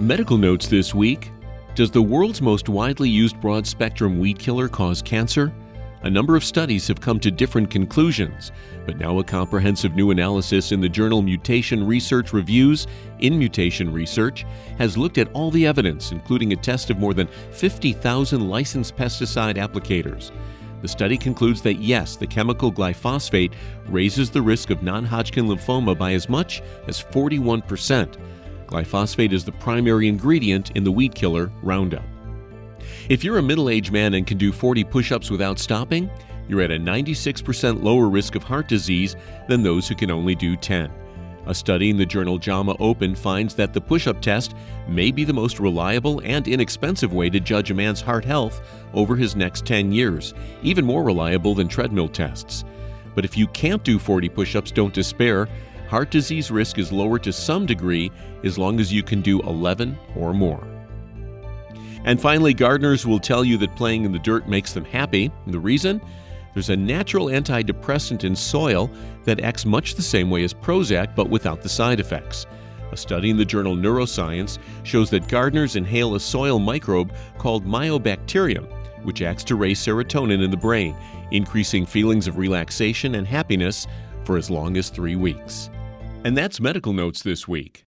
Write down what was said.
Medical notes this week Does the world's most widely used broad spectrum weed killer cause cancer? A number of studies have come to different conclusions, but now a comprehensive new analysis in the journal Mutation Research Reviews in Mutation Research has looked at all the evidence, including a test of more than 50,000 licensed pesticide applicators. The study concludes that yes, the chemical glyphosate raises the risk of non Hodgkin lymphoma by as much as 41%. Glyphosate is the primary ingredient in the weed killer Roundup. If you're a middle aged man and can do 40 push ups without stopping, you're at a 96% lower risk of heart disease than those who can only do 10. A study in the journal JAMA Open finds that the push up test may be the most reliable and inexpensive way to judge a man's heart health over his next 10 years, even more reliable than treadmill tests. But if you can't do 40 push ups, don't despair heart disease risk is lower to some degree as long as you can do 11 or more. And finally, gardeners will tell you that playing in the dirt makes them happy. The reason? There's a natural antidepressant in soil that acts much the same way as Prozac but without the side effects. A study in the journal Neuroscience shows that gardeners inhale a soil microbe called mycobacterium, which acts to raise serotonin in the brain, increasing feelings of relaxation and happiness for as long as three weeks. And that's medical notes this week.